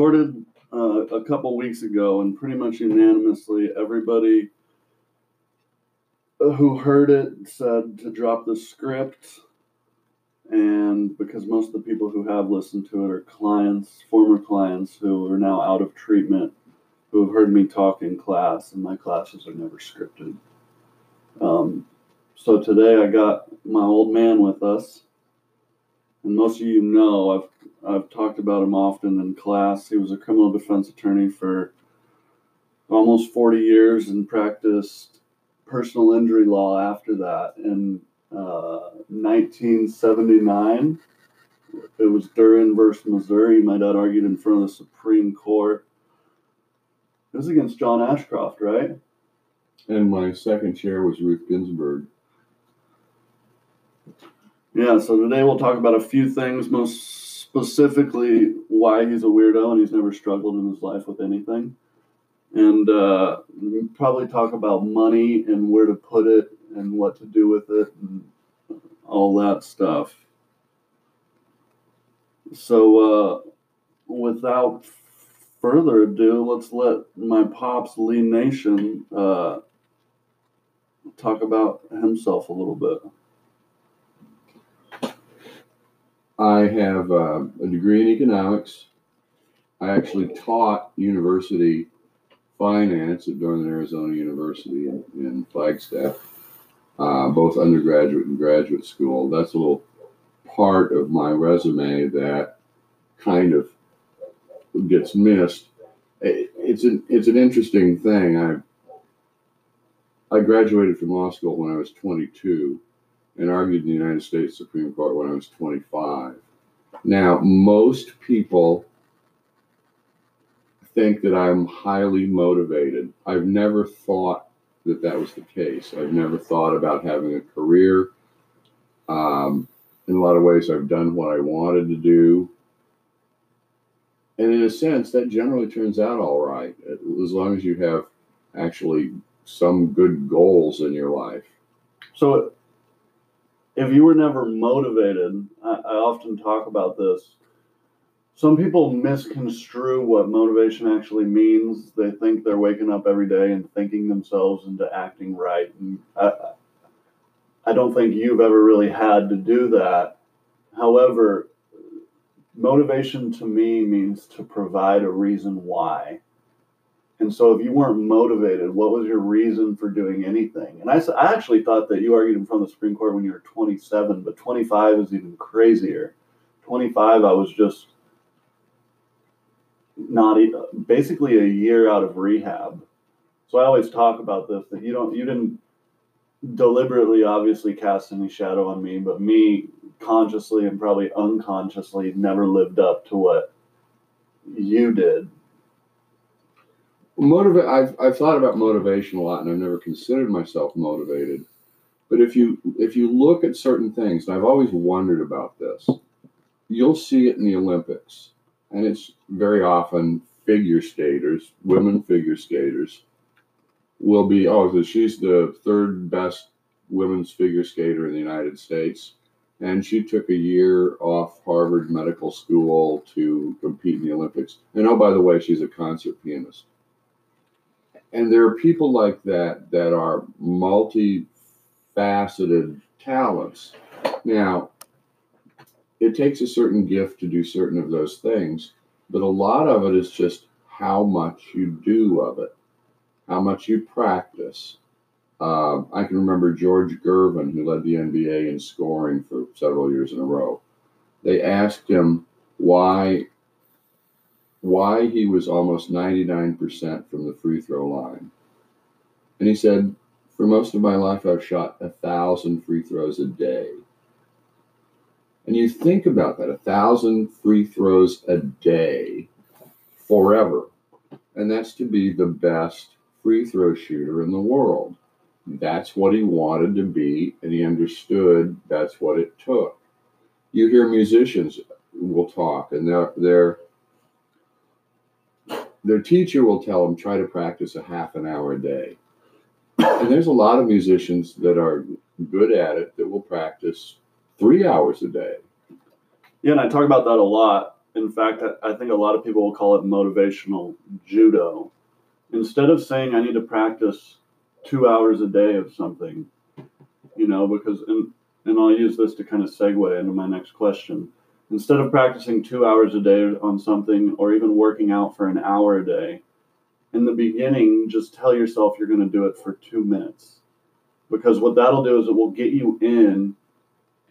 Recorded uh, a couple weeks ago, and pretty much unanimously, everybody who heard it said to drop the script. And because most of the people who have listened to it are clients, former clients who are now out of treatment, who have heard me talk in class, and my classes are never scripted. Um, so today I got my old man with us, and most of you know I've I've talked about him often in class. He was a criminal defense attorney for almost 40 years and practiced personal injury law after that. In uh, 1979, it was Duren versus Missouri. My dad argued in front of the Supreme Court. It was against John Ashcroft, right? And my second chair was Ruth Ginsburg. Yeah, so today we'll talk about a few things, most specifically why he's a weirdo and he's never struggled in his life with anything. And uh, probably talk about money and where to put it and what to do with it and all that stuff. So, uh, without further ado, let's let my pops, Lee Nation, uh, talk about himself a little bit. I have uh, a degree in economics. I actually taught university finance at Northern Arizona University in, in Flagstaff, uh, both undergraduate and graduate school. That's a little part of my resume that kind of gets missed. It's an it's an interesting thing. I I graduated from law school when I was 22 and argued in the United States Supreme Court when I was 25. Now, most people think that I'm highly motivated. I've never thought that that was the case. I've never thought about having a career. Um, in a lot of ways, I've done what I wanted to do. And in a sense, that generally turns out all right, as long as you have actually some good goals in your life. So, if you were never motivated, I, I often talk about this. Some people misconstrue what motivation actually means. They think they're waking up every day and thinking themselves into acting right. And I, I don't think you've ever really had to do that. However, motivation to me means to provide a reason why. And so, if you weren't motivated, what was your reason for doing anything? And I, I actually thought that you argued in front of the Supreme Court when you were 27, but 25 is even crazier. 25, I was just not basically a year out of rehab. So I always talk about this that you don't, you didn't deliberately, obviously, cast any shadow on me, but me consciously and probably unconsciously never lived up to what you did Motivate. I've I've thought about motivation a lot, and I've never considered myself motivated. But if you if you look at certain things, and I've always wondered about this, you'll see it in the Olympics, and it's very often figure skaters, women figure skaters, will be oh, she's the third best women's figure skater in the United States, and she took a year off Harvard Medical School to compete in the Olympics. And oh, by the way, she's a concert pianist and there are people like that that are multifaceted talents. Now, it takes a certain gift to do certain of those things, but a lot of it is just how much you do of it, how much you practice. Uh, I can remember George Gervin, who led the NBA in scoring for several years in a row. They asked him why why he was almost 99% from the free throw line. And he said, For most of my life, I've shot a thousand free throws a day. And you think about that a thousand free throws a day forever. And that's to be the best free throw shooter in the world. That's what he wanted to be, and he understood that's what it took. You hear musicians will talk, and they're, they're their teacher will tell them try to practice a half an hour a day. And there's a lot of musicians that are good at it that will practice three hours a day. Yeah, and I talk about that a lot. in fact, I, think a lot of people will call it motivational judo. Instead of saying I need to practice two hours a day of something, you know, because and and I'll use this to kind of segue into my next question. Instead of practicing two hours a day on something or even working out for an hour a day, in the beginning, just tell yourself you're going to do it for two minutes. Because what that'll do is it will get you in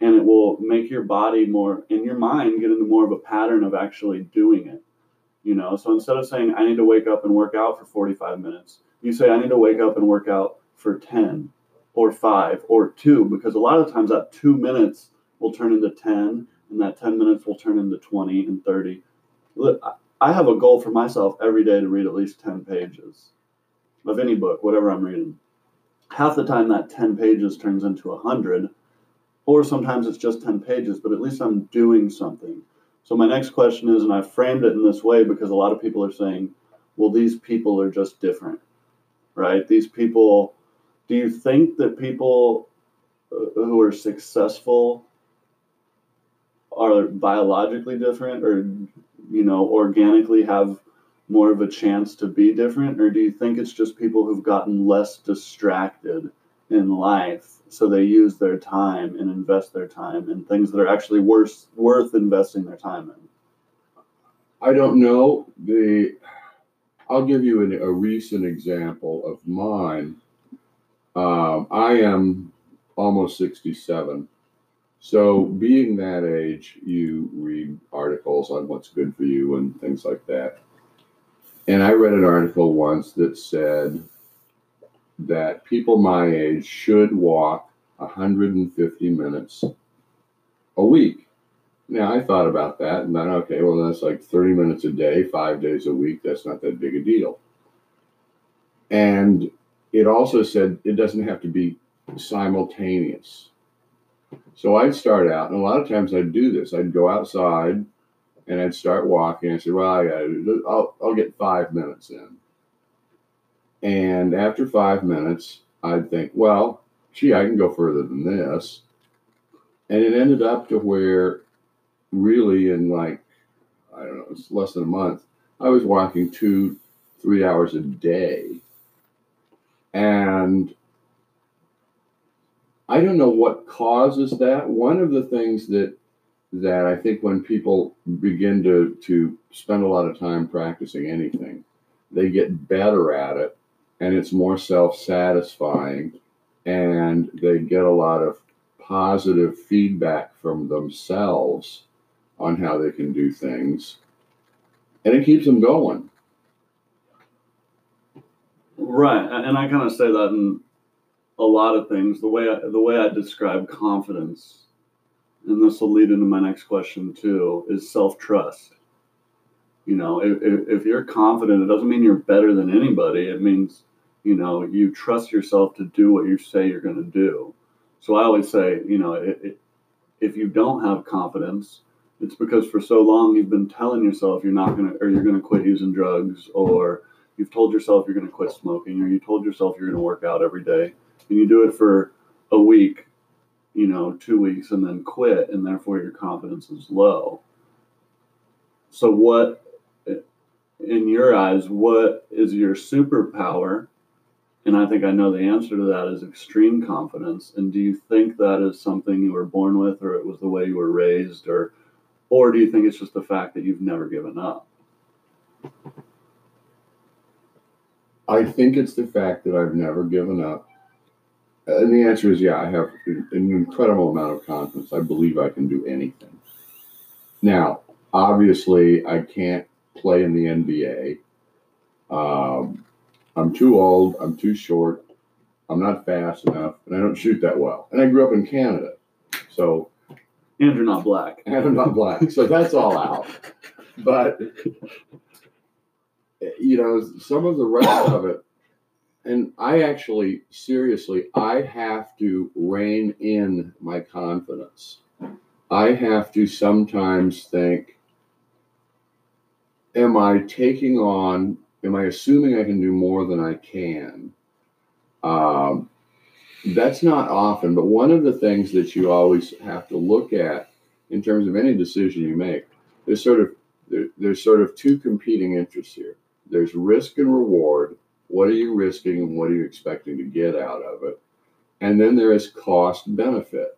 and it will make your body more, in your mind, get into more of a pattern of actually doing it. You know, so instead of saying, I need to wake up and work out for 45 minutes, you say, I need to wake up and work out for 10 or 5 or 2, because a lot of times that two minutes will turn into 10 and that 10 minutes will turn into 20 and 30. Look, I have a goal for myself every day to read at least 10 pages of any book, whatever I'm reading. Half the time, that 10 pages turns into 100, or sometimes it's just 10 pages, but at least I'm doing something. So, my next question is, and I framed it in this way because a lot of people are saying, well, these people are just different, right? These people, do you think that people uh, who are successful are biologically different or you know organically have more of a chance to be different? Or do you think it's just people who've gotten less distracted in life so they use their time and invest their time in things that are actually worth worth investing their time in? I don't know. The i'll give you an, a recent example of mine. Um, i am almost 67 so, being that age, you read articles on what's good for you and things like that. And I read an article once that said that people my age should walk 150 minutes a week. Now, I thought about that and then, okay, well, that's like 30 minutes a day, five days a week. That's not that big a deal. And it also said it doesn't have to be simultaneous so I'd start out, and a lot of times I'd do this. I'd go outside and I'd start walking. I said, "Well, I got I'll I'll get five minutes in." And after five minutes, I'd think, "Well, gee, I can go further than this." And it ended up to where, really, in like I don't know, it's less than a month, I was walking two, three hours a day, and I don't know what causes that. One of the things that that I think when people begin to to spend a lot of time practicing anything, they get better at it and it's more self-satisfying and they get a lot of positive feedback from themselves on how they can do things and it keeps them going right and i kind of say that in a lot of things. The way I, the way I describe confidence, and this will lead into my next question too, is self trust. You know, if, if you're confident, it doesn't mean you're better than anybody. It means you know you trust yourself to do what you say you're going to do. So I always say, you know, it, it, if you don't have confidence, it's because for so long you've been telling yourself you're not going to, or you're going to quit using drugs, or you've told yourself you're going to quit smoking, or you told yourself you're going to work out every day and you do it for a week, you know, two weeks, and then quit, and therefore your confidence is low. So, what, in your eyes, what is your superpower? And I think I know the answer to that is extreme confidence. And do you think that is something you were born with, or it was the way you were raised, or, or do you think it's just the fact that you've never given up? I think it's the fact that I've never given up. And the answer is yeah, I have an incredible amount of confidence. I believe I can do anything. Now, obviously, I can't play in the NBA. Um, I'm too old. I'm too short. I'm not fast enough, and I don't shoot that well. And I grew up in Canada, so. And you're not black. And I'm not black, so that's all out. But you know, some of the rest of it and I actually, seriously, I have to rein in my confidence. I have to sometimes think, am I taking on, am I assuming I can do more than I can? Um, that's not often, but one of the things that you always have to look at in terms of any decision you make is sort of there, there's sort of two competing interests here. There's risk and reward. What are you risking and what are you expecting to get out of it? And then there is cost benefit.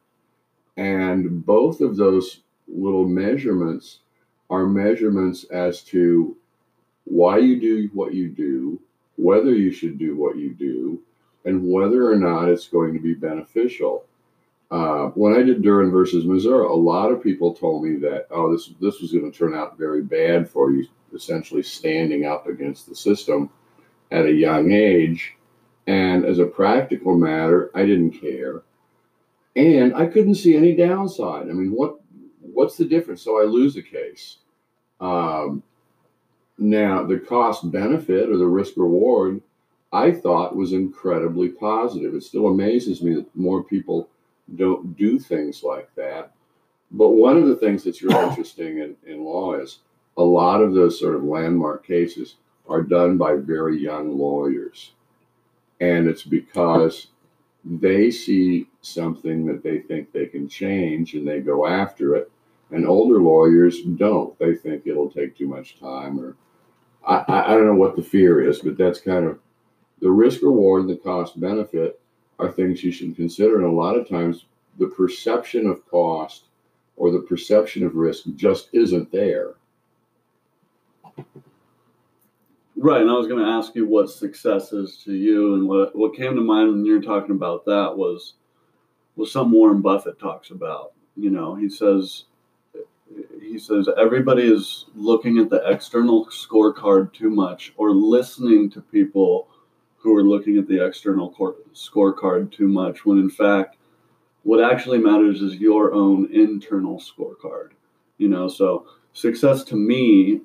And both of those little measurements are measurements as to why you do what you do, whether you should do what you do, and whether or not it's going to be beneficial. Uh, when I did Duren versus Missouri, a lot of people told me that, oh, this this was going to turn out very bad for you, essentially standing up against the system at a young age. And as a practical matter, I didn't care, and I couldn't see any downside. I mean, what what's the difference? So I lose a case. Um, now, the cost benefit or the risk reward, I thought was incredibly positive. It still amazes me that more people don't do things like that. But one of the things that's really interesting in, in law is a lot of those sort of landmark cases are done by very young lawyers. And it's because they see something that they think they can change and they go after it. And older lawyers don't. They think it'll take too much time or I, I don't know what the fear is, but that's kind of the risk reward and the cost benefit are things you should consider. And a lot of times, the perception of cost or the perception of risk just isn't there. Right, and I was going to ask you what success is to you, and what what came to mind when you were talking about that was was something Warren Buffett talks about. You know, he says he says everybody is looking at the external scorecard too much, or listening to people who are looking at the external scorecard too much when in fact what actually matters is your own internal scorecard you know so success to me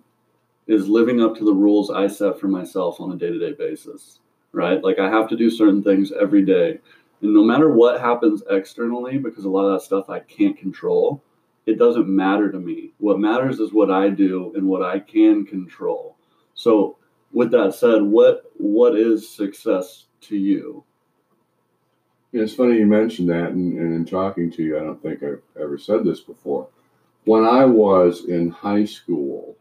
is living up to the rules i set for myself on a day-to-day basis right like i have to do certain things every day and no matter what happens externally because a lot of that stuff i can't control it doesn't matter to me what matters is what i do and what i can control so with that said, what what is success to you? Yeah, it's funny you mentioned that, and, and in talking to you, I don't think I've ever said this before. When I was in high school,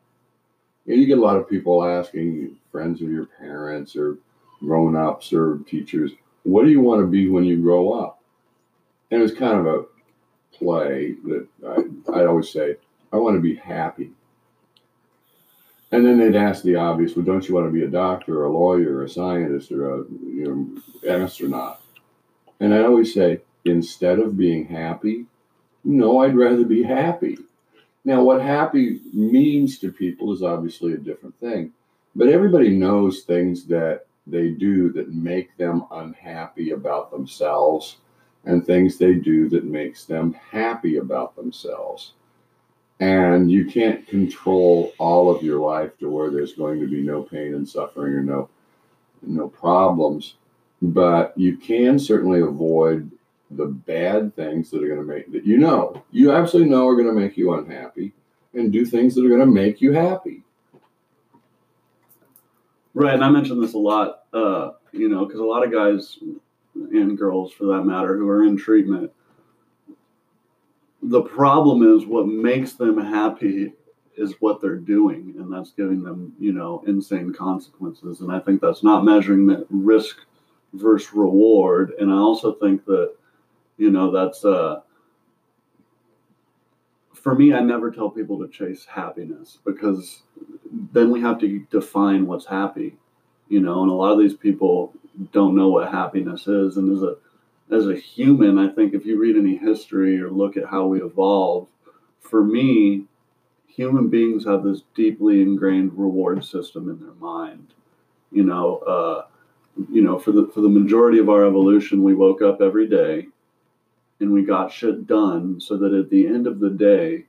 you get a lot of people asking friends of your parents or grown ups or teachers, what do you want to be when you grow up? And it's kind of a play that I, I always say, I want to be happy. And then they'd ask the obvious, well, don't you want to be a doctor, or a lawyer, or a scientist, or a you know, astronaut? And I always say, instead of being happy, no, I'd rather be happy. Now, what happy means to people is obviously a different thing, but everybody knows things that they do that make them unhappy about themselves and things they do that makes them happy about themselves. And you can't control all of your life to where there's going to be no pain and suffering or no no problems but you can certainly avoid the bad things that are going to make that you know you absolutely know are going to make you unhappy and do things that are going to make you happy. Right and i mentioned this a lot uh, you know because a lot of guys and girls for that matter who are in treatment the problem is what makes them happy is what they're doing and that's giving them you know insane consequences and i think that's not measuring risk versus reward and i also think that you know that's uh for me i never tell people to chase happiness because then we have to define what's happy you know and a lot of these people don't know what happiness is and as a as a human, I think if you read any history or look at how we evolve, for me, human beings have this deeply ingrained reward system in their mind. You know, uh, you know, for the for the majority of our evolution, we woke up every day and we got shit done so that at the end of the day,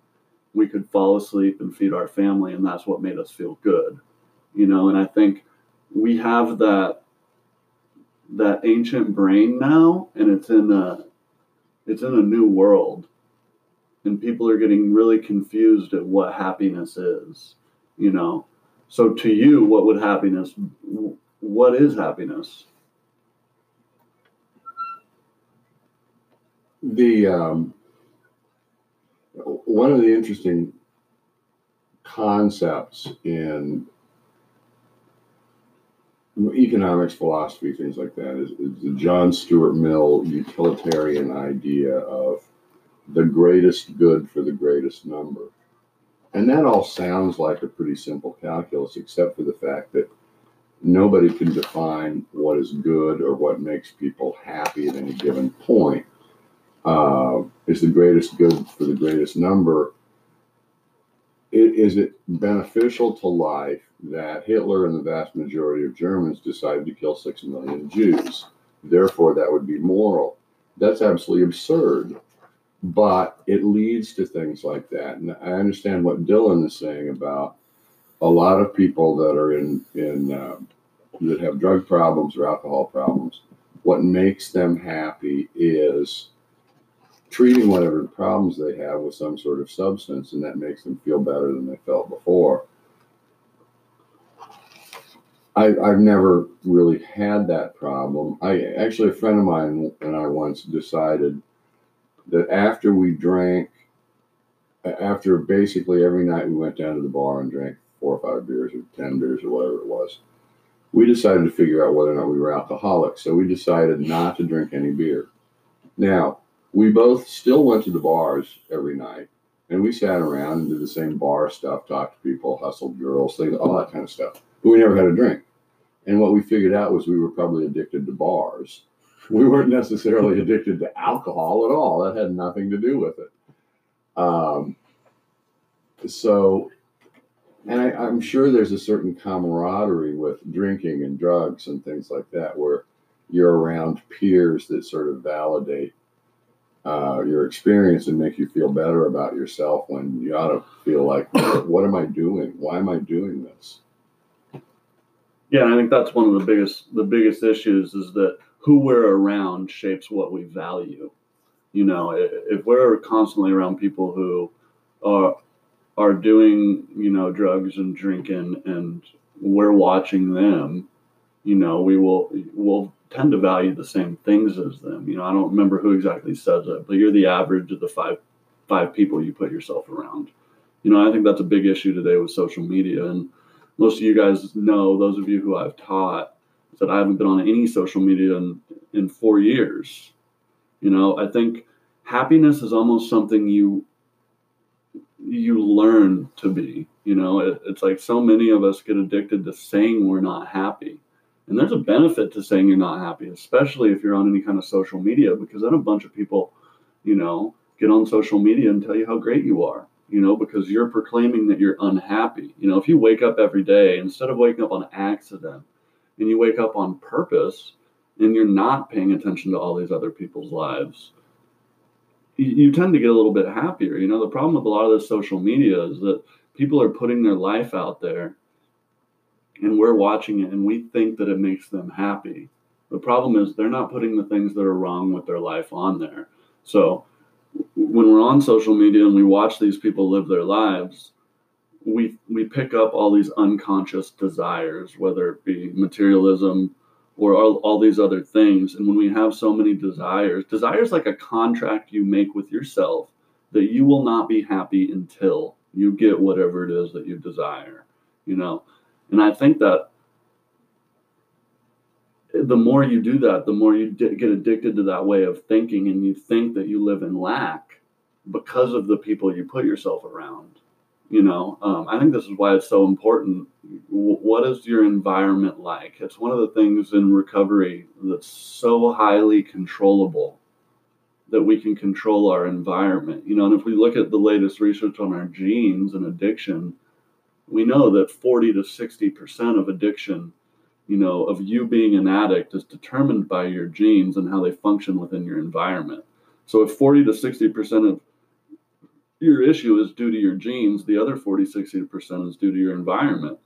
we could fall asleep and feed our family, and that's what made us feel good. You know, and I think we have that that ancient brain now, and it's in a it's in a new world, and people are getting really confused at what happiness is. You know, so to you, what would happiness? What is happiness? The um, one of the interesting concepts in economics, philosophy, things like that is, is the John Stuart Mill utilitarian idea of the greatest good for the greatest number. And that all sounds like a pretty simple calculus, except for the fact that nobody can define what is good or what makes people happy at any given point. Uh, is the greatest good for the greatest number? Is it beneficial to life that Hitler and the vast majority of Germans decided to kill six million Jews? Therefore, that would be moral. That's absolutely absurd. But it leads to things like that. And I understand what Dylan is saying about a lot of people that are in in uh, that have drug problems or alcohol problems, what makes them happy is treating whatever problems they have with some sort of substance, and that makes them feel better than they felt before. I, I've never really had that problem. I actually, a friend of mine and I once decided that after we drank, after basically every night we went down to the bar and drank four or five beers or 10 beers or whatever it was, we decided to figure out whether or not we were alcoholics. So we decided not to drink any beer. Now, we both still went to the bars every night and we sat around and did the same bar stuff, talked to people, hustled girls, things, all that kind of stuff. But we never had a drink. And what we figured out was we were probably addicted to bars. We weren't necessarily addicted to alcohol at all. That had nothing to do with it. Um, so and I, I'm sure there's a certain camaraderie with drinking and drugs and things like that, where you're around peers that sort of validate uh, your experience and make you feel better about yourself when you ought to feel like, what am I doing? Why am I doing this? Yeah, I think that's one of the biggest the biggest issues is that who we're around shapes what we value. You know, if we're constantly around people who are are doing you know drugs and drinking and we're watching them you know we will will tend to value the same things as them you know i don't remember who exactly says it but you're the average of the five five people you put yourself around you know i think that's a big issue today with social media and most of you guys know those of you who i've taught that i haven't been on any social media in in four years you know i think happiness is almost something you you learn to be. You know, it, it's like so many of us get addicted to saying we're not happy. And there's a benefit to saying you're not happy, especially if you're on any kind of social media, because then a bunch of people, you know, get on social media and tell you how great you are, you know, because you're proclaiming that you're unhappy. You know, if you wake up every day, instead of waking up on accident, and you wake up on purpose, and you're not paying attention to all these other people's lives, you tend to get a little bit happier. You know, the problem with a lot of this social media is that people are putting their life out there and we're watching it and we think that it makes them happy. The problem is they're not putting the things that are wrong with their life on there. So when we're on social media and we watch these people live their lives, we we pick up all these unconscious desires, whether it be materialism, or all, all these other things. And when we have so many desires, desires like a contract you make with yourself that you will not be happy until you get whatever it is that you desire, you know. And I think that the more you do that, the more you get addicted to that way of thinking, and you think that you live in lack because of the people you put yourself around. You know, um, I think this is why it's so important. What is your environment like? It's one of the things in recovery that's so highly controllable that we can control our environment. You know, and if we look at the latest research on our genes and addiction, we know that 40 to 60% of addiction, you know, of you being an addict is determined by your genes and how they function within your environment. So if 40 to 60% of your issue is due to your genes, the other 40, 60% is due to your environment.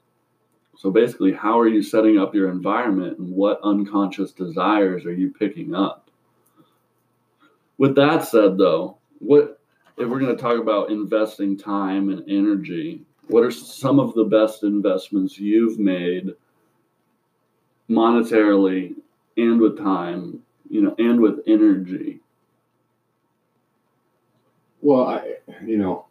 So basically, how are you setting up your environment and what unconscious desires are you picking up? With that said, though, what if we're going to talk about investing time and energy? What are some of the best investments you've made monetarily and with time, you know, and with energy well, I, you know,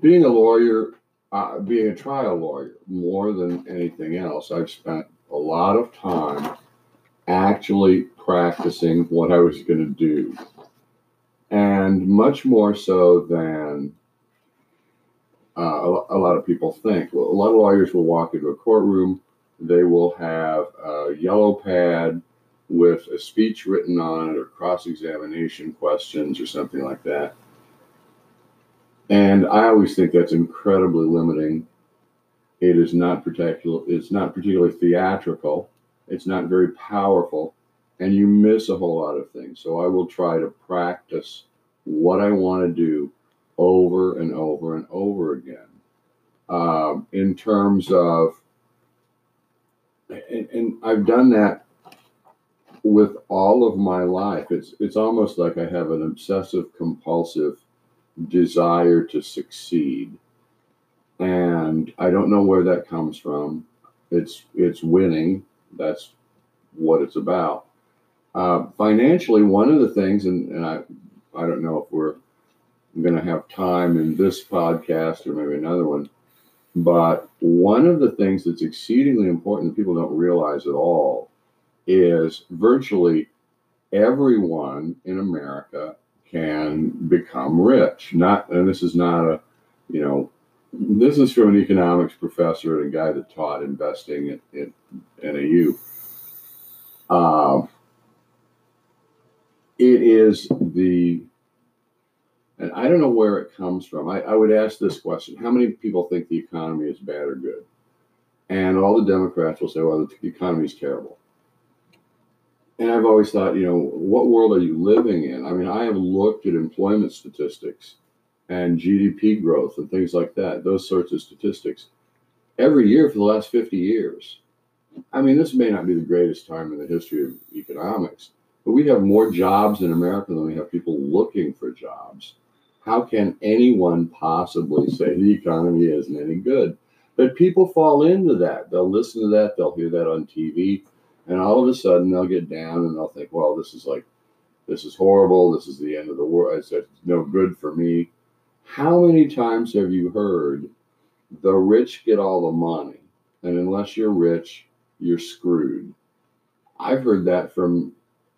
being a lawyer uh, being a trial lawyer, more than anything else, I've spent a lot of time actually practicing what I was going to do. And much more so than uh, a, lot of people think. Well, a lot of lawyers will walk into a courtroom, they will have a yellow pad with a speech written on it or cross examination questions or something like that. And I always think that's incredibly limiting. It is not particular it's not particularly theatrical. It's not very powerful and you miss a whole lot of things. So I will try to practice what I want to do over and over and over again. Um, in terms of, and, and I've done that with all of my life. It's it's almost like I have an obsessive compulsive desire to succeed, and I don't know where that comes from. It's it's winning. That's what it's about. Uh, financially, one of the things, and, and I I don't know if we're going to have time in this podcast or maybe another one. But one of the things that's exceedingly important that people don't realize at all is virtually everyone in America can become rich. Not, and this is not a, you know, this is from an economics professor and a guy that taught investing at, at NAU. Uh, it is the and I don't know where it comes from. I, I would ask this question How many people think the economy is bad or good? And all the Democrats will say, well, the economy is terrible. And I've always thought, you know, what world are you living in? I mean, I have looked at employment statistics and GDP growth and things like that, those sorts of statistics, every year for the last 50 years. I mean, this may not be the greatest time in the history of economics, but we have more jobs in America than we have people looking for jobs how can anyone possibly say the economy isn't any good? But people fall into that. They'll listen to that, they'll hear that on TV, and all of a sudden they'll get down and they'll think, well, this is like, this is horrible. This is the end of the world. It's no good for me. How many times have you heard the rich get all the money, and unless you're rich, you're screwed? I've heard that from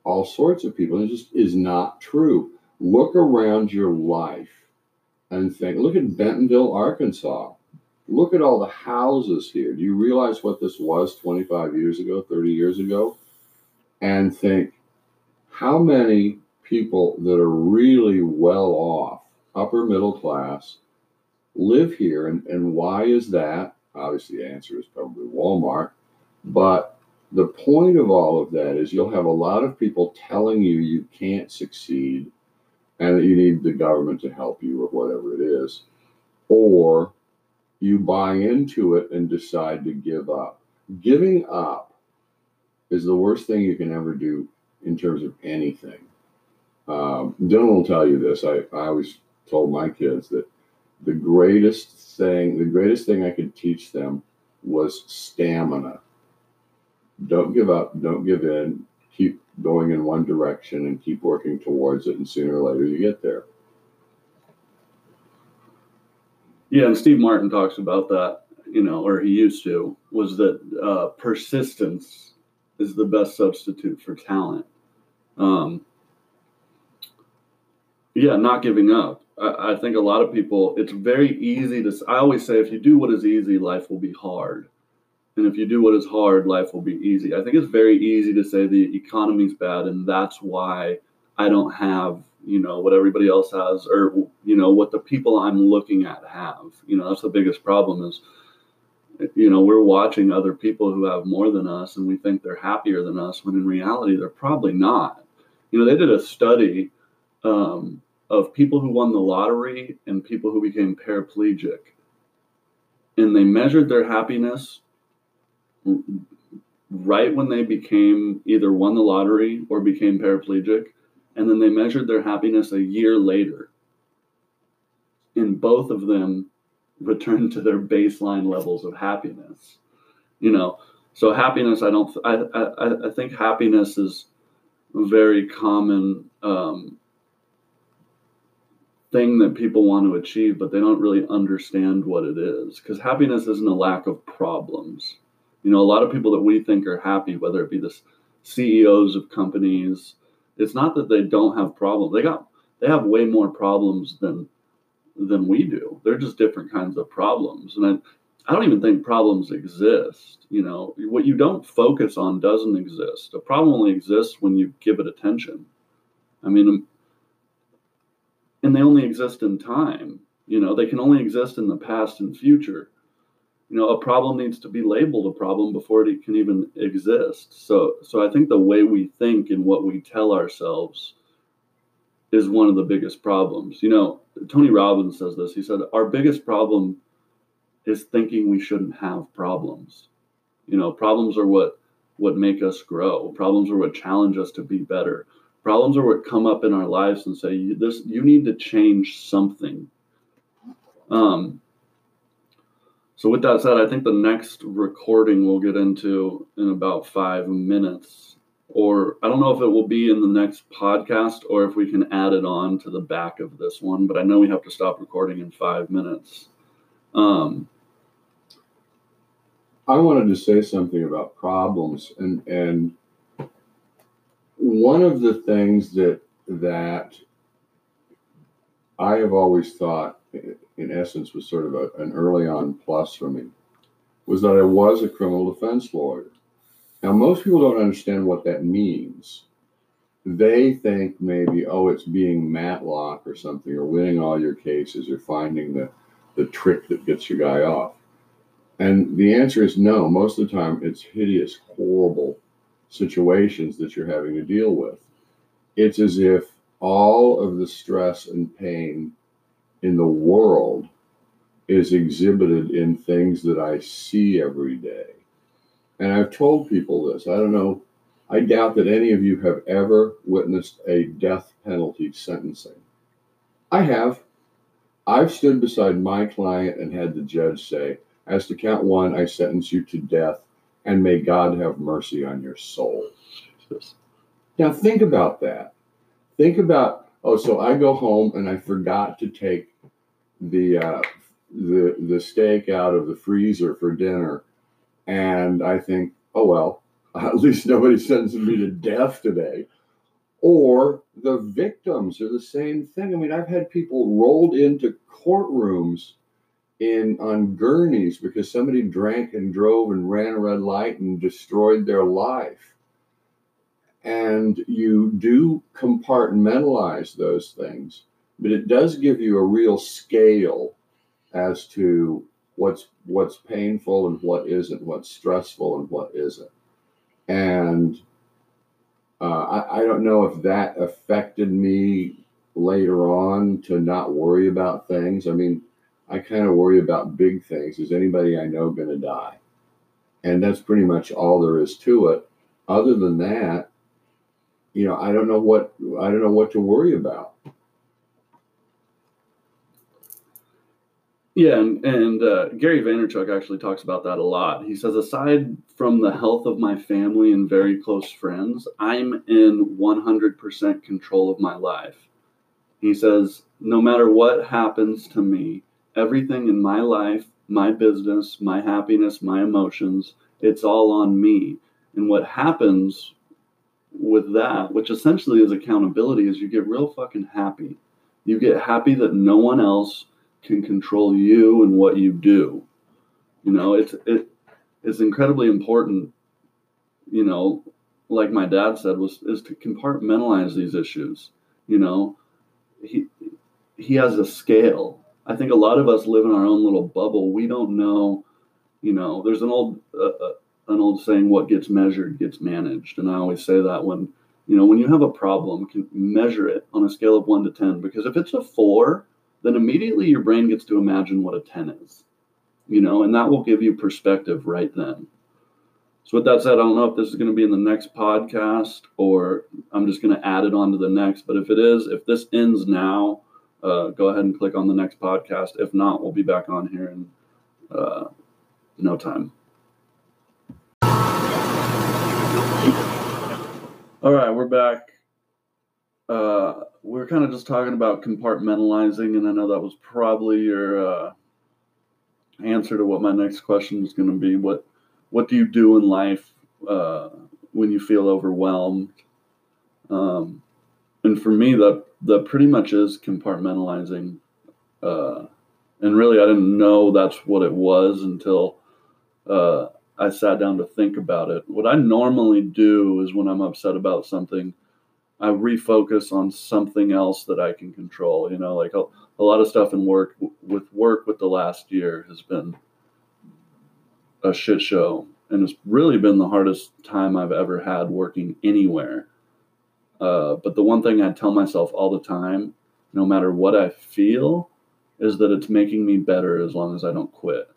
all sorts of people. It just is not true look around your life and think look at Bentonville, Arkansas. Look at all the houses here. Do you realize what this was 25 years ago, 30 years ago? And think how many people that are really well off, upper middle class, live here. And, and why is that? Obviously, the answer is probably Walmart. But the point of all of that is you'll have a lot of people telling you you can't succeed and that you need the government to help you or whatever it is, or you buy into it and decide to give up. Giving up is the worst thing you can ever do in terms of anything. Um, Dylan will tell you this. I, I always told my kids that the greatest thing, the greatest thing I could teach them was stamina. Don't give up, don't give in, keep going in one direction and keep working towards it, and sooner or later you get there. Yeah, and Steve Martin talks about that, you know, or he used to, was that uh, persistence is the best substitute for talent. Um, yeah, not giving up. I, I think a lot of people, it's very easy to, I always say, if you do what is easy, life will be hard. And if you do what is hard, life will be easy. I think it's very easy to say the economy's bad, and that's why I don't have, you know, what everybody else has, or you know, what the people I'm looking at have. You know, that's the biggest problem is, you know, we're watching other people who have more than us, and we think they're happier than us, when in reality they're probably not. You know, they did a study um, of people who won the lottery and people who became paraplegic, and they measured their happiness right when they became either won the lottery or became paraplegic, and then they measured their happiness a year later. And both of them returned to their baseline levels of happiness. You know, so happiness, I don't, I, I, I think happiness is a very common um, thing that people want to achieve, but they don't really understand what it is. Because happiness isn't a lack of problems. You know, a lot of people that we think are happy, whether it be the CEOs of companies, it's not that they don't have problems. They got they have way more problems than than we do. They're just different kinds of problems. And I, I don't even think problems exist. You know, what you don't focus on doesn't exist. A problem only exists when you give it attention. I mean, um, and they only exist in time. You know, they can only exist in the past and future. You know, a problem needs to be labeled a problem before it can even exist. So, so I think the way we think and what we tell ourselves is one of the biggest problems. You know, Tony Robbins says this. He said, Our biggest problem is thinking we shouldn't have problems. You know, problems are what what make us grow. Problems are what challenge us to be better. Problems are what come up in our lives and say, this you need to change something. Um, so with that said, I think the next recording we'll get into in about five minutes, or I don't know if it will be in the next podcast or if we can add it on to the back of this one, but I know we have to stop recording in five minutes. Um, I wanted to say something about problems and and one of the things that that I have always thought, in essence, was sort of a, an early on plus for me, was that I was a criminal defense lawyer. Now, most people don't understand what that means. They think maybe, oh, it's being Matlock or something, or winning all your cases, or finding the, the trick that gets your guy off. And the answer is no. Most of the time, it's hideous, horrible situations that you're having to deal with. It's as if all of the stress and pain in the world is exhibited in things that I see every day. And I've told people this. I don't know. I doubt that any of you have ever witnessed a death penalty sentencing. I have. I've stood beside my client and had the judge say, as to count one, I sentence you to death and may God have mercy on your soul. Now, think about that. Think about, oh, so I go home and I forgot to take the, uh, the, the steak out of the freezer for dinner. And I think, oh, well, at least nobody sentencing me to death today. Or the victims are the same thing. I mean, I've had people rolled into courtrooms in on gurneys because somebody drank and drove and ran a red light and destroyed their life. And you do compartmentalize those things, but it does give you a real scale as to what's what's painful and what isn't, what's stressful and what isn't. And uh, I, I don't know if that affected me later on to not worry about things. I mean, I kind of worry about big things. Is anybody I know going to die? And that's pretty much all there is to it. Other than that, you know, I don't know what I don't know what to worry about. Yeah, and, and uh, Gary Vaynerchuk actually talks about that a lot. He says, aside from the health of my family and very close friends, I'm in 100% control of my life. He says, no matter what happens to me, everything in my life, my business, my happiness, my emotions, it's all on me. And what happens with that, which essentially is accountability, is you get real fucking happy. You get happy that no one else can control you and what you do. You know, it's it it's incredibly important, you know, like my dad said, was is to compartmentalize these issues. You know, he he has a scale I think a lot of us live in our own little bubble. We don't know, you know, there's an old uh, uh, an old saying what gets measured gets managed. And I always say that when, you know, when you have a problem, can measure it on a scale of 1 to 10 because if it's a 4, then immediately your brain gets to imagine what a 10 is. You know, and that will give you perspective right then. So with that said, I don't know if this is going to be in the next podcast or I'm just going to add it on to the next. But if it is, if this ends now, uh, go ahead and click on the next podcast. If not, we'll be back on here in uh, no time. All right, we're back. Uh, we're kind of just talking about compartmentalizing, and I know that was probably your uh, answer to what my next question was going to be. What what do you do in life uh, when you feel overwhelmed? Um, and for me, that that pretty much is compartmentalizing. Uh, and really, I didn't know that's what it was until uh, I sat down to think about it. What I normally do is when I'm upset about something, I refocus on something else that I can control. You know, like a, a lot of stuff in work with work with the last year has been a shit show, and it's really been the hardest time I've ever had working anywhere. Uh, but the one thing I tell myself all the time, no matter what I feel, is that it's making me better as long as I don't quit.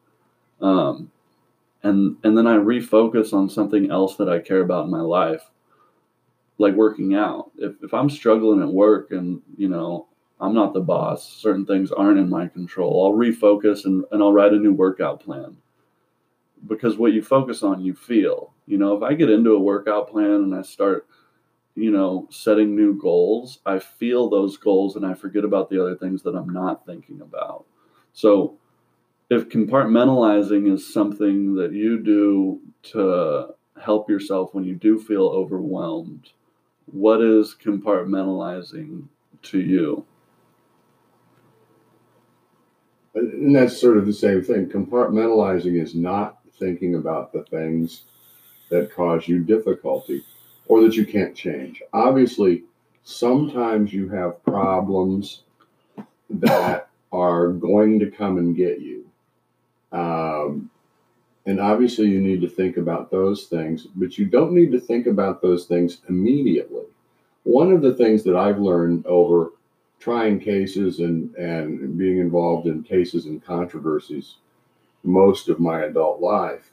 Um, and and then I refocus on something else that I care about in my life, like working out. If if I'm struggling at work and you know I'm not the boss, certain things aren't in my control. I'll refocus and, and I'll write a new workout plan. Because what you focus on, you feel. You know, if I get into a workout plan and I start you know, setting new goals, I feel those goals and I forget about the other things that I'm not thinking about. So, if compartmentalizing is something that you do to help yourself when you do feel overwhelmed, what is compartmentalizing to you? And that's sort of the same thing. Compartmentalizing is not thinking about the things that cause you difficulty or that you can't change. Obviously, sometimes you have problems that are going to come and get you. Um, and obviously, you need to think about those things, but you don't need to think about those things immediately. One of the things that I've learned over trying cases and, and being involved in cases and controversies most of my adult life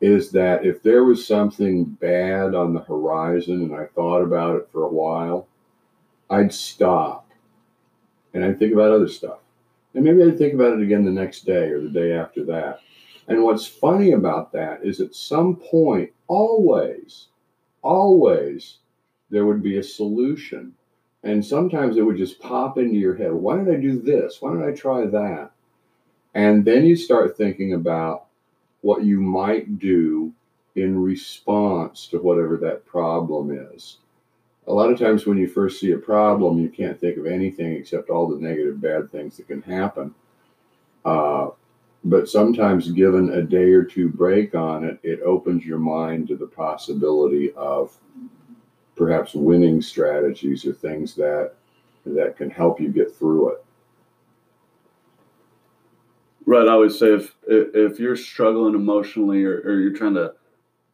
is that if there was something bad on the horizon and I thought about it for a while, I'd stop and I'd think about other stuff. And maybe I'd think about it again the next day or the day after that. And what's funny about that is at some point, always, always, there would be a solution. And sometimes it would just pop into your head. Why did I do this? Why did I try that? And then you start thinking about what you might do in response to whatever that problem is. A lot of times, when you first see a problem, you can't think of anything except all the negative, bad things that can happen. Uh, but sometimes, given a day or two break on it, it opens your mind to the possibility of perhaps winning strategies or things that that can help you get through it. Right. I always say if if you're struggling emotionally or, or you're trying to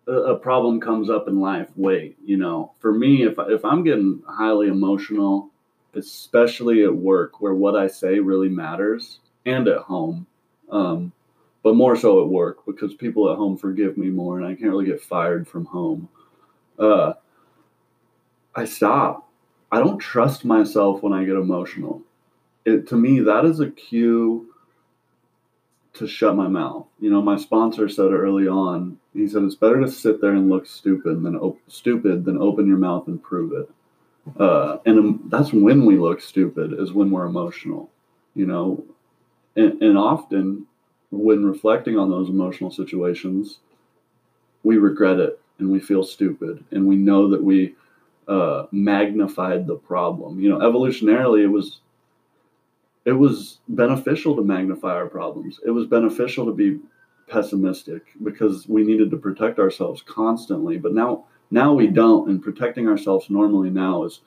a problem comes up in life, wait. You know, for me, if if I'm getting highly emotional, especially at work where what I say really matters, and at home, um, but more so at work because people at home forgive me more, and I can't really get fired from home. Uh, I stop. I don't trust myself when I get emotional. It, to me, that is a cue to shut my mouth. You know, my sponsor said early on, he said it's better to sit there and look stupid than op- stupid than open your mouth and prove it. Uh, and um, that's when we look stupid is when we're emotional, you know, and, and often when reflecting on those emotional situations, we regret it and we feel stupid and we know that we uh, magnified the problem. You know, evolutionarily, it was it was beneficial to magnify our problems. It was beneficial to be pessimistic because we needed to protect ourselves constantly. But now now we don't, and protecting ourselves normally now is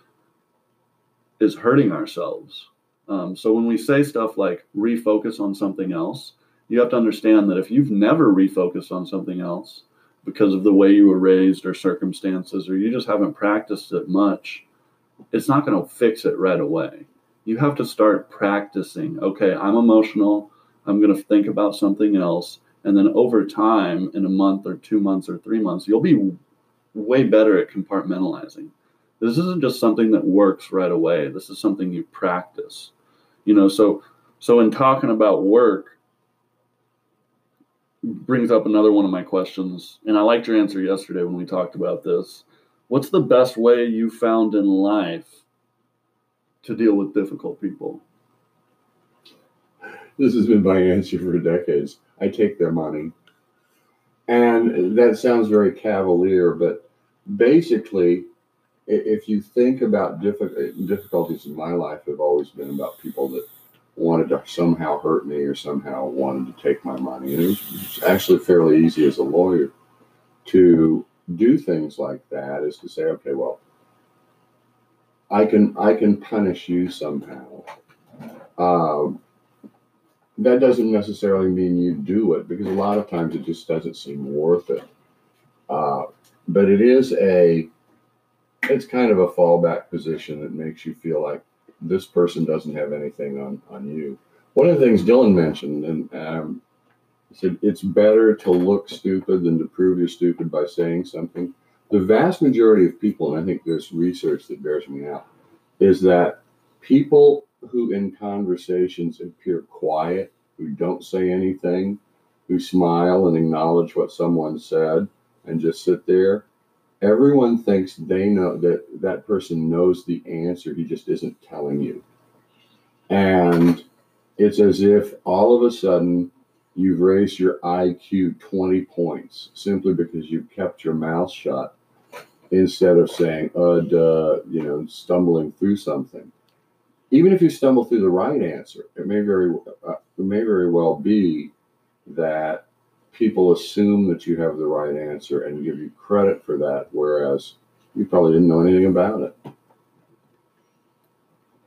is hurting ourselves. Um, so when we say stuff like refocus on something else, you have to understand that if you've never refocused on something else because of the way you were raised or circumstances, or you just haven't practiced it much, it's not going to fix it right away you have to start practicing. Okay, I'm emotional. I'm going to think about something else. And then over time, in a month or two months or three months, you'll be way better at compartmentalizing. This isn't just something that works right away. This is something you practice. You know, so so in talking about work brings up another one of my questions. And I liked your answer yesterday when we talked about this. What's the best way you found in life to deal with difficult people. This has been my answer for decades. I take their money. And that sounds very cavalier, but basically, if you think about difficulties in my life, have always been about people that wanted to somehow hurt me or somehow wanted to take my money. And it was actually fairly easy as a lawyer to do things like that is to say, okay, well, I can I can punish you somehow. Um, that doesn't necessarily mean you do it because a lot of times it just doesn't seem worth it. Uh, but it is a it's kind of a fallback position that makes you feel like this person doesn't have anything on on you. One of the things Dylan mentioned, and um, said it's better to look stupid than to prove you're stupid by saying something. The vast majority of people, and I think there's research that bears me out, is that people who in conversations appear quiet, who don't say anything, who smile and acknowledge what someone said and just sit there, everyone thinks they know that that person knows the answer. He just isn't telling you. And it's as if all of a sudden you've raised your IQ 20 points simply because you've kept your mouth shut instead of saying, uh, duh, you know, stumbling through something. Even if you stumble through the right answer, it may very, uh, it may very well be that people assume that you have the right answer and give you credit for that, whereas you probably didn't know anything about it.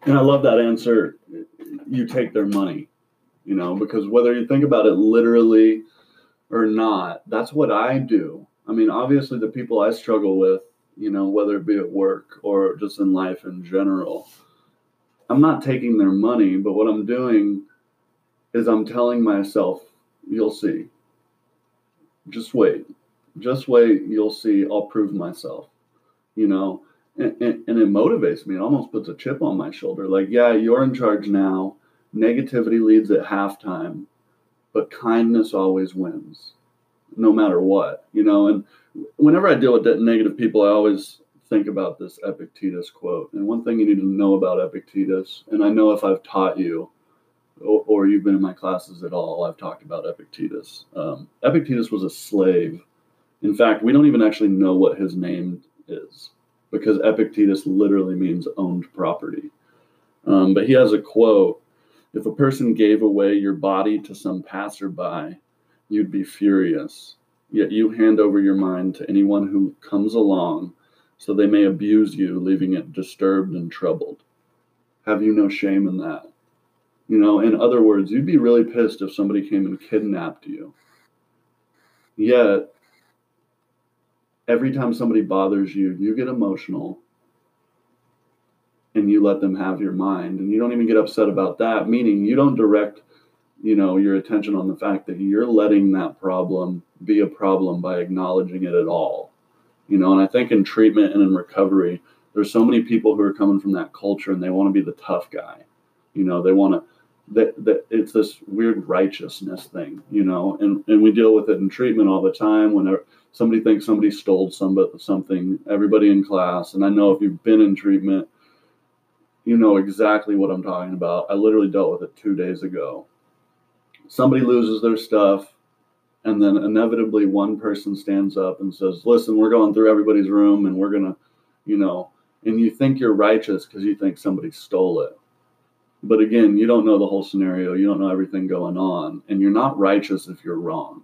And I love that answer. You take their money you know, because whether you think about it literally or not, that's what I do. I mean, obviously, the people I struggle with, you know, whether it be at work or just in life in general, I'm not taking their money, but what I'm doing is I'm telling myself, you'll see. Just wait. Just wait. You'll see. I'll prove myself, you know, and, and, and it motivates me. It almost puts a chip on my shoulder. Like, yeah, you're in charge now Negativity leads at halftime, but kindness always wins, no matter what, you know. And whenever I deal with negative people, I always think about this Epictetus quote. And one thing you need to know about Epictetus, and I know if I've taught you or, or you've been in my classes at all, I've talked about Epictetus. Um, Epictetus was a slave. In fact, we don't even actually know what his name is because Epictetus literally means owned property. Um, but he has a quote if a person gave away your body to some passerby, you'd be furious. Yet you hand over your mind to anyone who comes along so they may abuse you, leaving it disturbed and troubled. Have you no shame in that? You know, in other words, you'd be really pissed if somebody came and kidnapped you. Yet, every time somebody bothers you, you get emotional and you let them have your mind and you don't even get upset about that meaning you don't direct you know your attention on the fact that you're letting that problem be a problem by acknowledging it at all you know and i think in treatment and in recovery there's so many people who are coming from that culture and they want to be the tough guy you know they want to that, that it's this weird righteousness thing you know and, and we deal with it in treatment all the time whenever somebody thinks somebody stole somebody something everybody in class and i know if you've been in treatment you know exactly what I'm talking about. I literally dealt with it two days ago. Somebody loses their stuff, and then inevitably one person stands up and says, Listen, we're going through everybody's room and we're going to, you know, and you think you're righteous because you think somebody stole it. But again, you don't know the whole scenario, you don't know everything going on, and you're not righteous if you're wrong.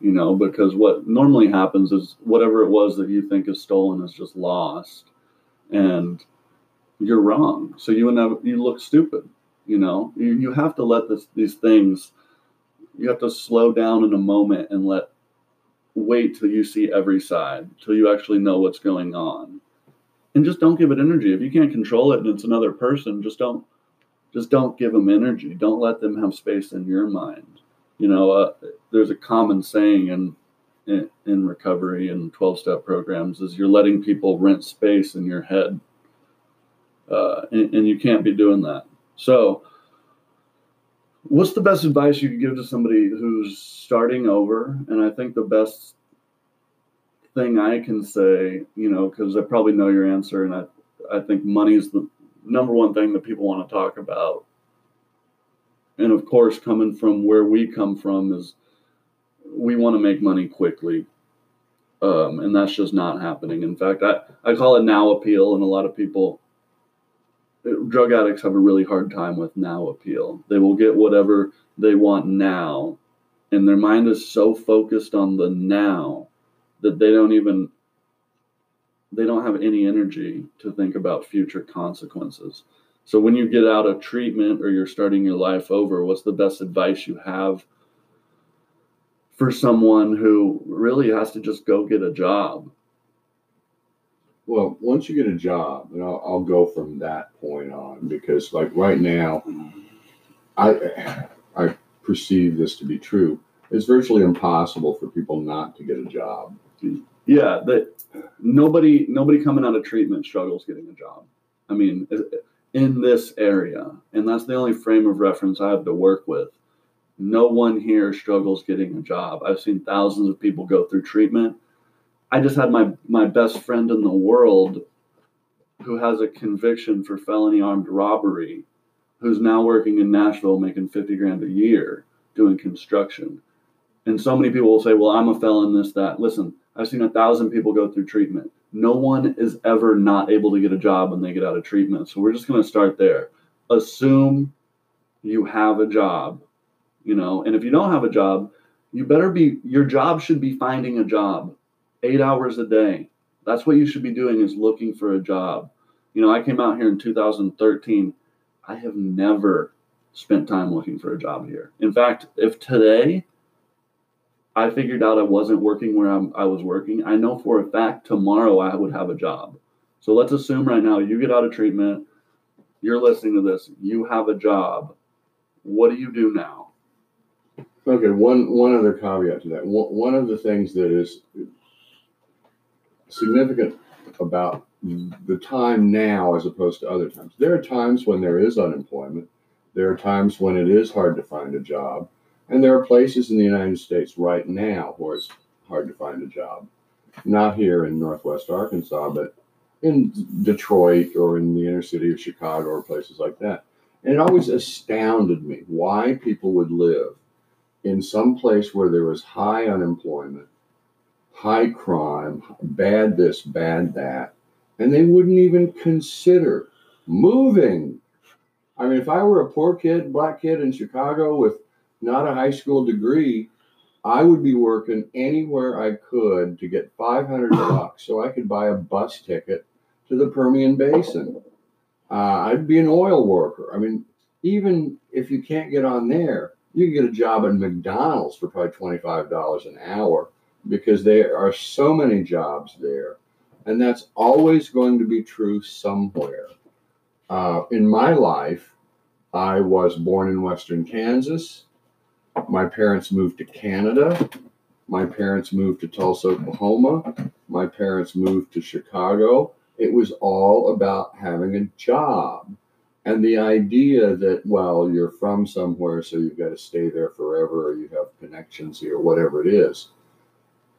You know, because what normally happens is whatever it was that you think is stolen is just lost. And you're wrong. So you end you look stupid. You know, you, you have to let this, these things, you have to slow down in a moment and let, wait till you see every side, till you actually know what's going on. And just don't give it energy. If you can't control it and it's another person, just don't, just don't give them energy. Don't let them have space in your mind. You know, uh, there's a common saying in, in, in recovery and 12 step programs is you're letting people rent space in your head uh, and, and you can't be doing that. So, what's the best advice you could give to somebody who's starting over? And I think the best thing I can say, you know, because I probably know your answer, and I, I think money is the number one thing that people want to talk about. And of course, coming from where we come from is we want to make money quickly. Um, and that's just not happening. In fact, I, I call it now appeal, and a lot of people, drug addicts have a really hard time with now appeal. They will get whatever they want now, and their mind is so focused on the now that they don't even they don't have any energy to think about future consequences. So when you get out of treatment or you're starting your life over, what's the best advice you have for someone who really has to just go get a job? Well, once you get a job, and I'll, I'll go from that point on because, like right now, I I perceive this to be true. It's virtually impossible for people not to get a job. Yeah, that nobody nobody coming out of treatment struggles getting a job. I mean, in this area, and that's the only frame of reference I have to work with. No one here struggles getting a job. I've seen thousands of people go through treatment. I just had my my best friend in the world who has a conviction for felony armed robbery who's now working in Nashville making 50 grand a year doing construction. And so many people will say, Well, I'm a felon, this, that. Listen, I've seen a thousand people go through treatment. No one is ever not able to get a job when they get out of treatment. So we're just going to start there. Assume you have a job, you know, and if you don't have a job, you better be, your job should be finding a job eight hours a day. That's what you should be doing is looking for a job. You know, I came out here in 2013. I have never spent time looking for a job here. In fact, if today I figured out I wasn't working where I'm, I was working, I know for a fact tomorrow I would have a job. So let's assume right now you get out of treatment, you're listening to this, you have a job. What do you do now? Okay, one one other caveat to that. One, one of the things that is significant about the time now as opposed to other times. There are times when there is unemployment. There are times when it is hard to find a job. And there are places in the United States right now where it's hard to find a job. Not here in Northwest Arkansas, but in Detroit or in the inner city of Chicago or places like that. And it always astounded me why people would live in some place where there was high unemployment, high crime, bad this, bad that, and they wouldn't even consider moving. I mean, if I were a poor kid, black kid in Chicago with not a high school degree, I would be working anywhere I could to get 500 bucks so I could buy a bus ticket to the Permian Basin. Uh, I'd be an oil worker. I mean, even if you can't get on there, you can get a job at McDonald's for probably $25 an hour because there are so many jobs there. And that's always going to be true somewhere. Uh, in my life, I was born in Western Kansas. My parents moved to Canada. My parents moved to Tulsa, Oklahoma. My parents moved to Chicago. It was all about having a job. And the idea that, well, you're from somewhere, so you've got to stay there forever, or you have connections here, whatever it is,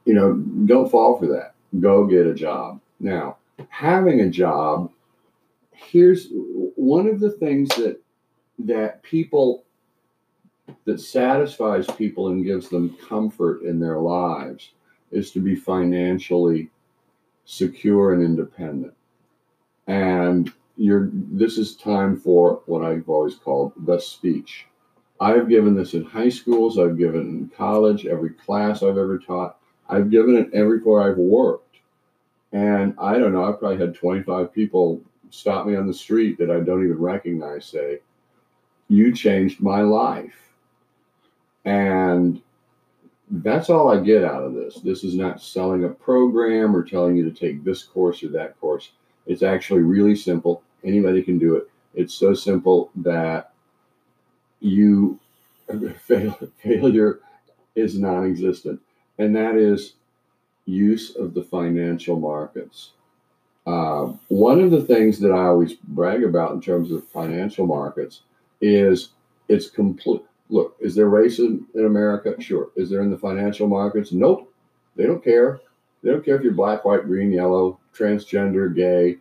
you know, don't fall for that. Go get a job. Now, having a job, here's one of the things that that people that satisfies people and gives them comfort in their lives is to be financially secure and independent. And you're this is time for what I've always called the speech. I've given this in high schools, I've given it in college, every class I've ever taught, I've given it everywhere I've worked. And I don't know, I've probably had 25 people stop me on the street that I don't even recognize say, You changed my life and that's all I get out of this. This is not selling a program or telling you to take this course or that course. It's actually really simple. Anybody can do it. It's so simple that you fail, failure is non-existent, and that is use of the financial markets. Uh, one of the things that I always brag about in terms of financial markets is it's complete Look, is there racism in America? Sure. Is there in the financial markets? Nope. They don't care. They don't care if you're black, white, green, yellow, transgender, gay.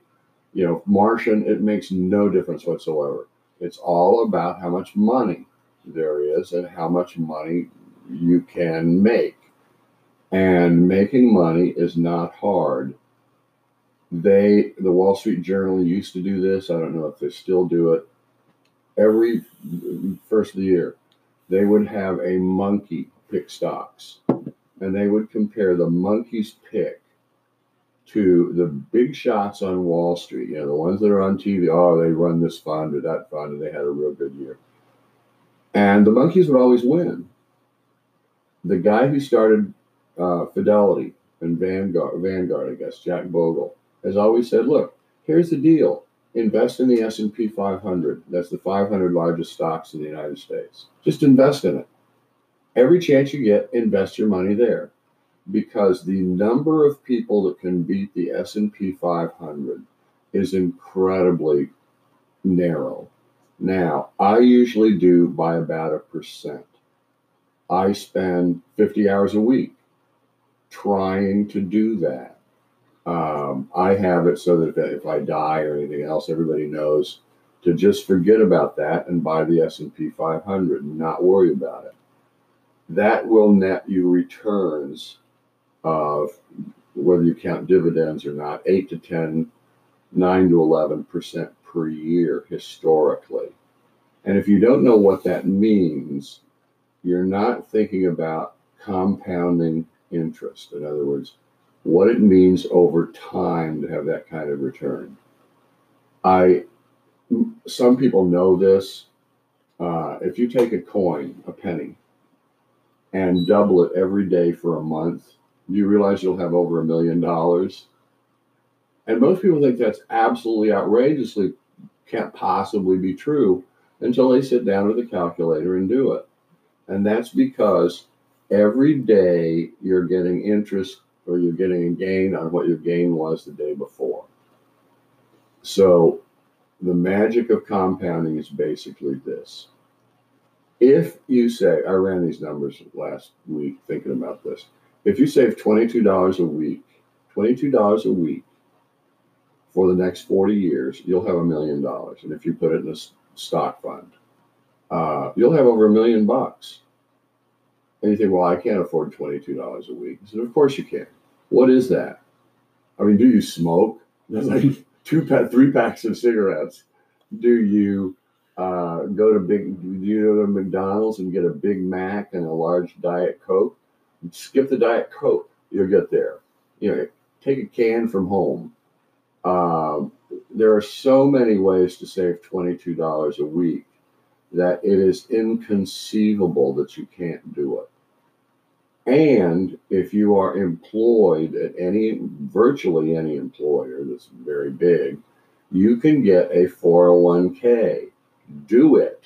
You know, Martian, it makes no difference whatsoever. It's all about how much money there is and how much money you can make. And making money is not hard. They, the Wall Street Journal used to do this. I don't know if they still do it. Every first of the year, they would have a monkey pick stocks and they would compare the monkey's pick to the big shots on Wall Street, you know, the ones that are on TV. Oh, they run this fund or that fund, and they had a real good year. And the monkeys would always win. The guy who started uh, Fidelity and Vanguard, Vanguard, I guess, Jack Bogle, has always said, "Look, here's the deal: invest in the S and P 500. That's the 500 largest stocks in the United States. Just invest in it. Every chance you get, invest your money there." because the number of people that can beat the S&P 500 is incredibly narrow. Now, I usually do by about a percent. I spend 50 hours a week trying to do that. Um, I have it so that if, I die or anything else, everybody knows to just forget about that and buy the S&P 500 and not worry about it. That will net you returns of whether you count dividends or not, 8 to 10, 9 to 11% per year historically. And if you don't know what that means, you're not thinking about compounding interest. In other words, what it means over time to have that kind of return. I some people know this. Uh, if you take a coin, a penny, and double it every day for a month, you realize you'll have over a million dollars. And most people think that's absolutely outrageously can't possibly be true until they sit down with a calculator and do it. And that's because every day you're getting interest or you're getting a gain on what your gain was the day before. So the magic of compounding is basically this. If you say, I ran these numbers last week thinking about this if you save $22 a week, $22 a week for the next 40 years, you'll have a million dollars. And if you put it in a stock fund, uh, you'll have over a million bucks. And you think, well, I can't afford $22 a week. I said, of course you can. What is that? I mean, do you smoke? Like two, three packs of cigarettes. Do you uh, go to big, do you go to McDonald's and get a Big Mac and a large Diet Coke? skip the Diet Coke. You'll get there. You know, take a can from home. Um, there are so many ways to save $22 a week that it is inconceivable that you can't do it. And if you are employed at any, virtually any employer that's very big, you can get a 401k. Do it.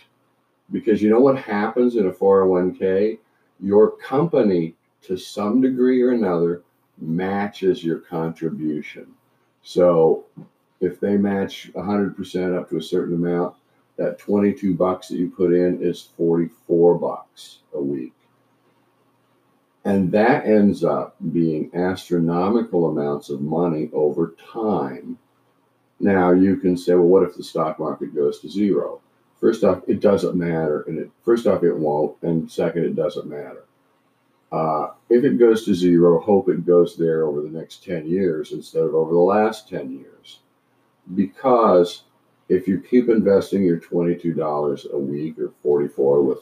Because you know what happens in a 401k? Your company to some degree or another matches your contribution. So if they match 100% up to a certain amount, that 22 bucks that you put in is 44 bucks a week. And that ends up being astronomical amounts of money over time. Now you can say, well, what if the stock market goes to zero? First off, it doesn't matter. And it, first off, it won't. And second, it doesn't matter. Uh, if it goes to zero, hope it goes there over the next 10 years instead of over the last 10 years. Because if you keep investing your $22 a week or 44 with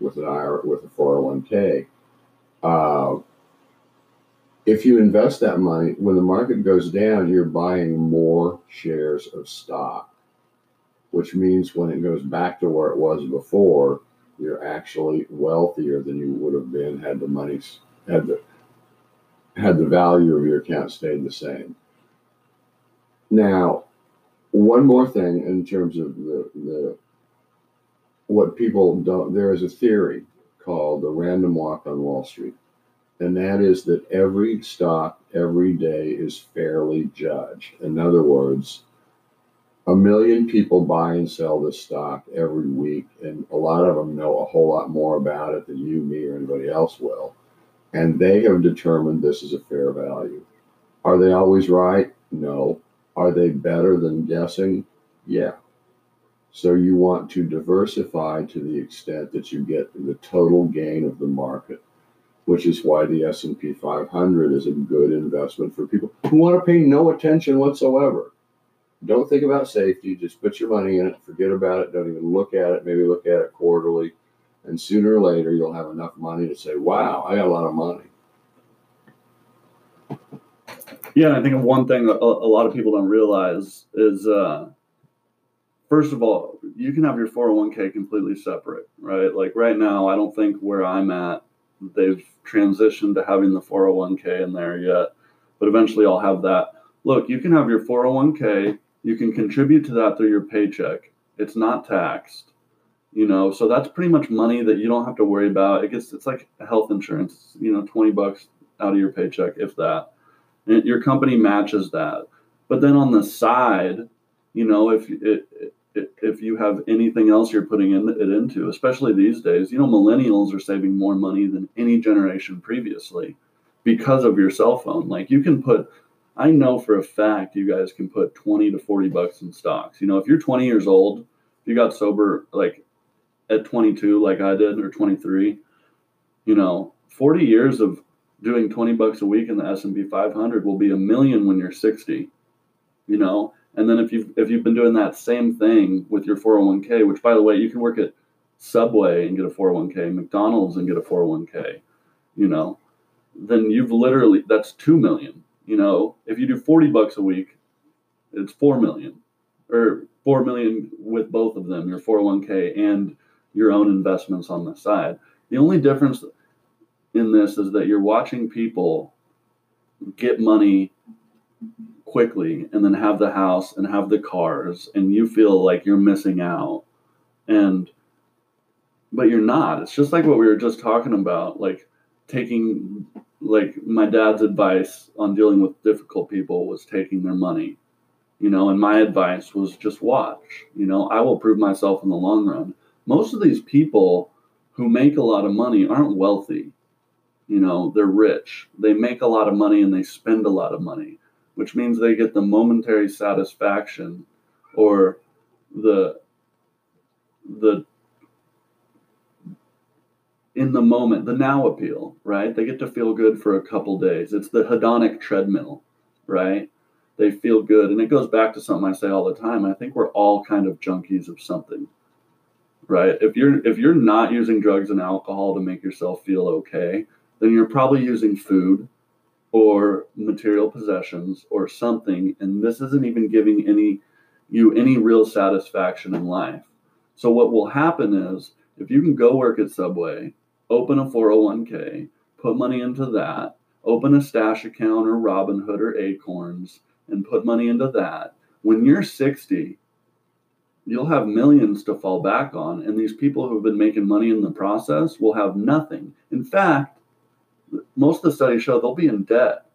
with an IRA with a 401k, uh, if you invest that money, when the market goes down, you're buying more shares of stock, which means when it goes back to where it was before, you're actually wealthier than you would have been had the money had the had the value of your account stayed the same. Now, one more thing in terms of the the what people don't there is a theory called the random walk on Wall Street. And that is that every stock every day is fairly judged. In other words, a million people buy and sell this stock every week, and a lot of them know a whole lot more about it than you, me, or anybody else will. And they have determined this is a fair value. Are they always right? No. Are they better than guessing? Yeah. So you want to diversify to the extent that you get the total gain of the market, which is why the S&P 500 is a good investment for people who want to pay no attention whatsoever. Don't think about safety, just put your money in it, forget about it, don't even look at it, maybe look at it quarterly, and sooner or later you'll have enough money to say, "Wow, I got a lot of money." Yeah, I think one thing that a, a lot of people don't realize is uh, first of all, you can have your 401k completely separate, right? Like right now, I don't think where I'm at, they've transitioned to having the 401k in there yet, but eventually I'll have that. Look, you can have your 401k, you can contribute to that through your paycheck. It's not taxed, you know, so that's pretty much money that you don't have to worry about. It gets, it's like health insurance, you know, 20 bucks out of your paycheck, if that. And your company matches that. But then on the side, you know, if it, if you have anything else you're putting in, it into, especially these days, you know, millennials are saving more money than any generation previously because of your cell phone. Like you can put, I know for a fact you guys can put 20 to 40 bucks in stocks. You know, if you're 20 years old, you got sober like at 22, like I did, or 23, you know, 40 years of doing 20 bucks a week in the S&P 500 will be a million when you're 60, you know, and then if you've if you've been doing that same thing with your 401k, which by the way, you can work at Subway and get a 401k, McDonald's and get a 401k, you know, then you've literally that's 2 million, you know. If you do 40 bucks a week, it's 4 million or 4 million with both of them, your 401k and your own investments on the side. The only difference in this is that you're watching people get money quickly and then have the house and have the cars and you feel like you're missing out. And but you're not. It's just like what we were just talking about like taking like my dad's advice on dealing with difficult people was taking their money you know and my advice was just watch you know. I will prove myself in the long run. Most of these people who make a lot of money aren't wealthy you know they're rich. They make a lot of money and they spend a lot of money which means they get the momentary satisfaction or the the in the moment, the now appeal, right? They get to feel good for a couple days. It's the hedonic treadmill, right? They feel good. And it goes back to something I say all the time. I think we're all kind of junkies of something. Right? If you're if you're not using drugs and alcohol to make yourself feel okay, then you're probably using food or material possessions or something and this isn't even giving any you any real satisfaction in life. So what will happen is if you can go work at subway open a 401k put money into that open a stash account or robinhood or acorns and put money into that when you're 60 you'll have millions to fall back on and these people who've been making money in the process will have nothing. In fact most of the studies show they'll be in debt.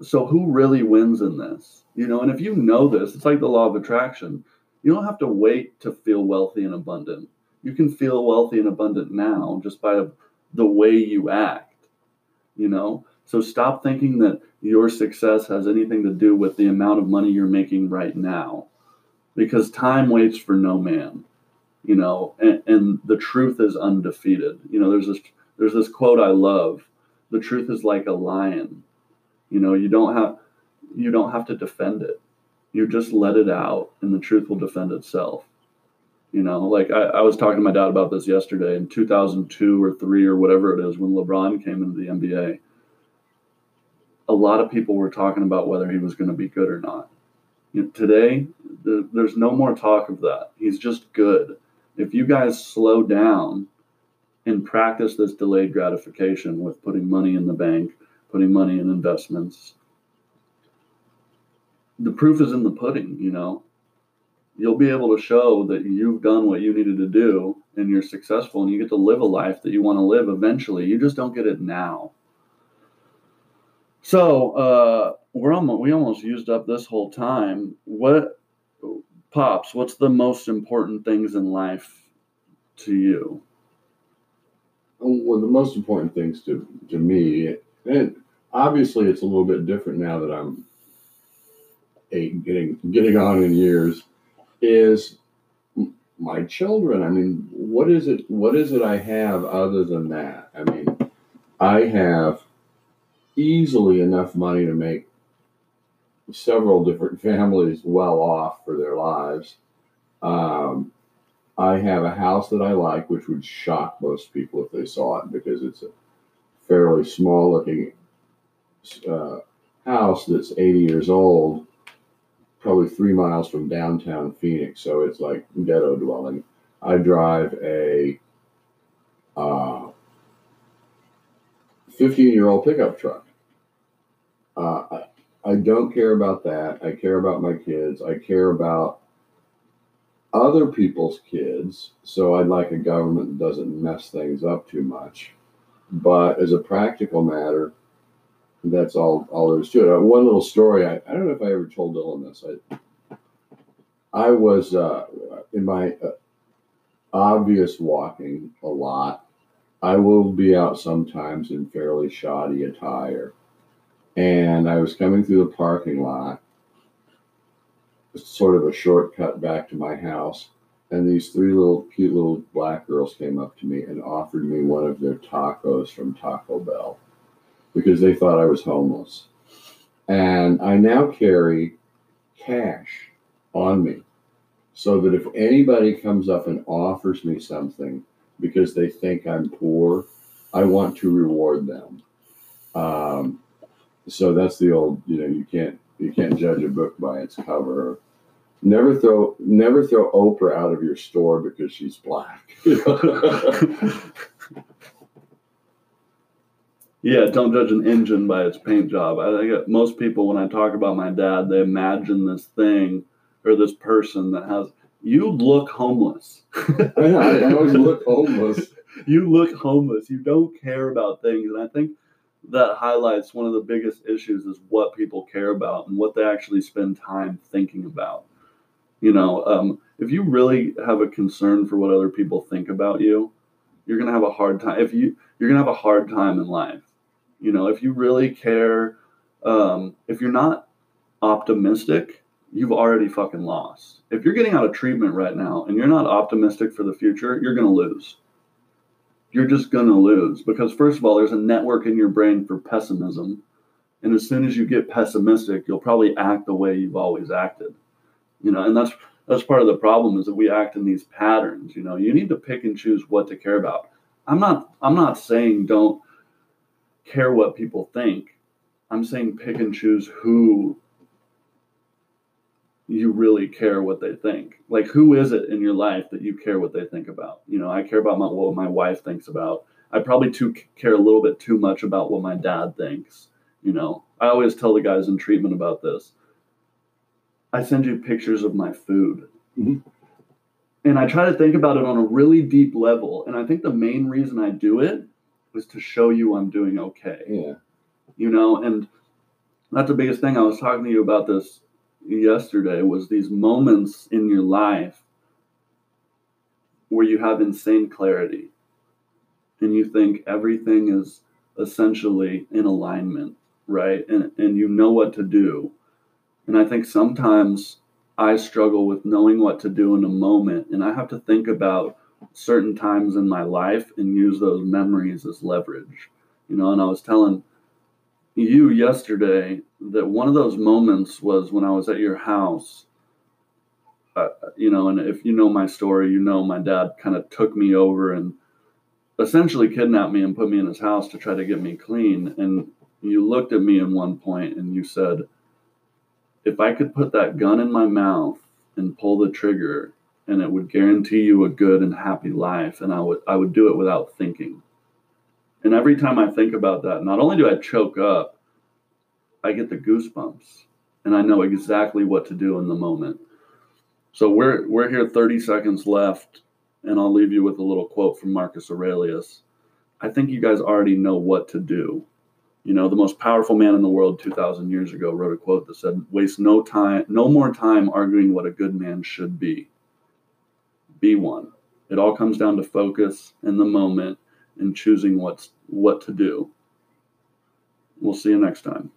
So who really wins in this? You know, and if you know this, it's like the law of attraction. You don't have to wait to feel wealthy and abundant. You can feel wealthy and abundant now just by the way you act. You know, so stop thinking that your success has anything to do with the amount of money you're making right now, because time waits for no man. You know, and, and the truth is undefeated. You know, there's this there's this quote I love. The truth is like a lion. You know, you don't have you don't have to defend it. You just let it out and the truth will defend itself. You know, like I, I was talking to my dad about this yesterday in 2002 or three or whatever it is when LeBron came into the NBA. A lot of people were talking about whether he was going to be good or not. You know, today, the, there's no more talk of that. He's just good. If you guys slow down and practice this delayed gratification with putting money in the bank, putting money in investments. The proof is in the pudding, you know. You'll be able to show that you've done what you needed to do and you're successful and you get to live a life that you want to live eventually. You just don't get it now. So uh, we're almost we almost used up this whole time. What pops? What's the most important things in life to you? One of the most important things to to me, and obviously it's a little bit different now that I'm eight, getting getting on in years, is my children. I mean, what is it? What is it I have other than that? I mean, I have easily enough money to make several different families well off for their lives. Um, I have a house that I like, which would shock most people if they saw it because it's a fairly small looking uh, house that's 80 years old, probably three miles from downtown Phoenix. So it's like ghetto dwelling. I drive a uh, 15 year old pickup truck. Uh, I, I don't care about that. I care about my kids. I care about other people's kids. So I'd like a government that doesn't mess things up too much. But as a practical matter, that's all all there is to it. Uh, one little story. I, I don't know if I ever told Dylan this. I I was uh, in my uh, obvious walking a lot. I will be out sometimes in fairly shoddy attire, and I was coming through the parking lot, sort of a shortcut back to my house, and these three little cute little black girls came up to me and offered me one of their tacos from Taco Bell because they thought I was homeless. And I now carry cash on me so that if anybody comes up and offers me something because they think I'm poor, I want to reward them. Um, so that's the old, you know, you can't you can't judge a book by its cover. Never throw never throw Oprah out of your store because she's black. Yeah, don't judge an engine by its paint job. I think most people, when I talk about my dad, they imagine this thing or this person that has. You look homeless. I, I always look homeless. you look homeless. You don't care about things, and I think that highlights one of the biggest issues is what people care about and what they actually spend time thinking about. You know, um, if you really have a concern for what other people think about you, you're gonna have a hard time. If you you're gonna have a hard time in life you know, if you really care, um, if you're not optimistic, you've already fucking lost. If you're getting out of treatment right now and you're not optimistic for the future, you're to lose. You're just going to lose because, first of all, there's a network in your brain for pessimism. And as soon as you get pessimistic, you'll probably act the way you've always acted. You know, and that's that's part of the problem is that we act in these patterns. You know, you need to pick and choose what to care about. I'm not I'm not saying don't care what people think. I'm saying pick and choose who you really care what they think. Like who is it in your life that you care what they think about? You know, I care about my, what my wife thinks about. I probably too care a little bit too much about what my dad thinks. You know, I always tell the guys in treatment about this. I send you pictures of my food. Mm-hmm. And I try to think about it on a really deep level. And I think the main reason I do it was to show you I'm doing okay. Yeah. You know, and that's the biggest thing. I was talking to you about this yesterday was these moments in your life where you have insane clarity and you think everything is essentially in alignment, right? And and you know what to do. And I think sometimes I struggle with knowing what to do in a moment and I have to think about certain times in my life and use those memories as leverage. You know, and I was telling you yesterday that one of those moments was when I was at your house. Uh, you know, and if you know my story, you know my dad kind of took me over and essentially kidnapped me and put me in his house to try to get me clean. And you looked at me in one point and you said, if I could put that gun in my mouth and pull the trigger and it would guarantee you a good and happy life and I would I would do it without thinking. And every time I think about that, not only do I choke up, I get the goosebumps and I know exactly what to do in the moment. So we're we're here 30 seconds left and I'll leave you with a little quote from Marcus Aurelius. I think you guys already know what to do. You know, the most powerful man in the world 2000 years ago wrote a quote that said, "Waste no time, no more time arguing what a good man should be." be one. It all comes down to focus in the moment and choosing what's what to do. We'll see you next time.